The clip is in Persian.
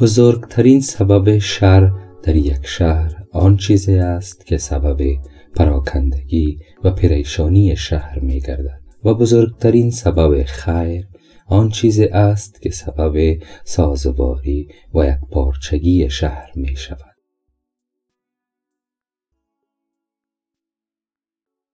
بزرگترین سبب شر در یک شهر آن چیزی است که سبب پراکندگی و پریشانی شهر می گردد و بزرگترین سبب خیر آن چیزی است که سبب سازواری و یک پارچگی شهر می شود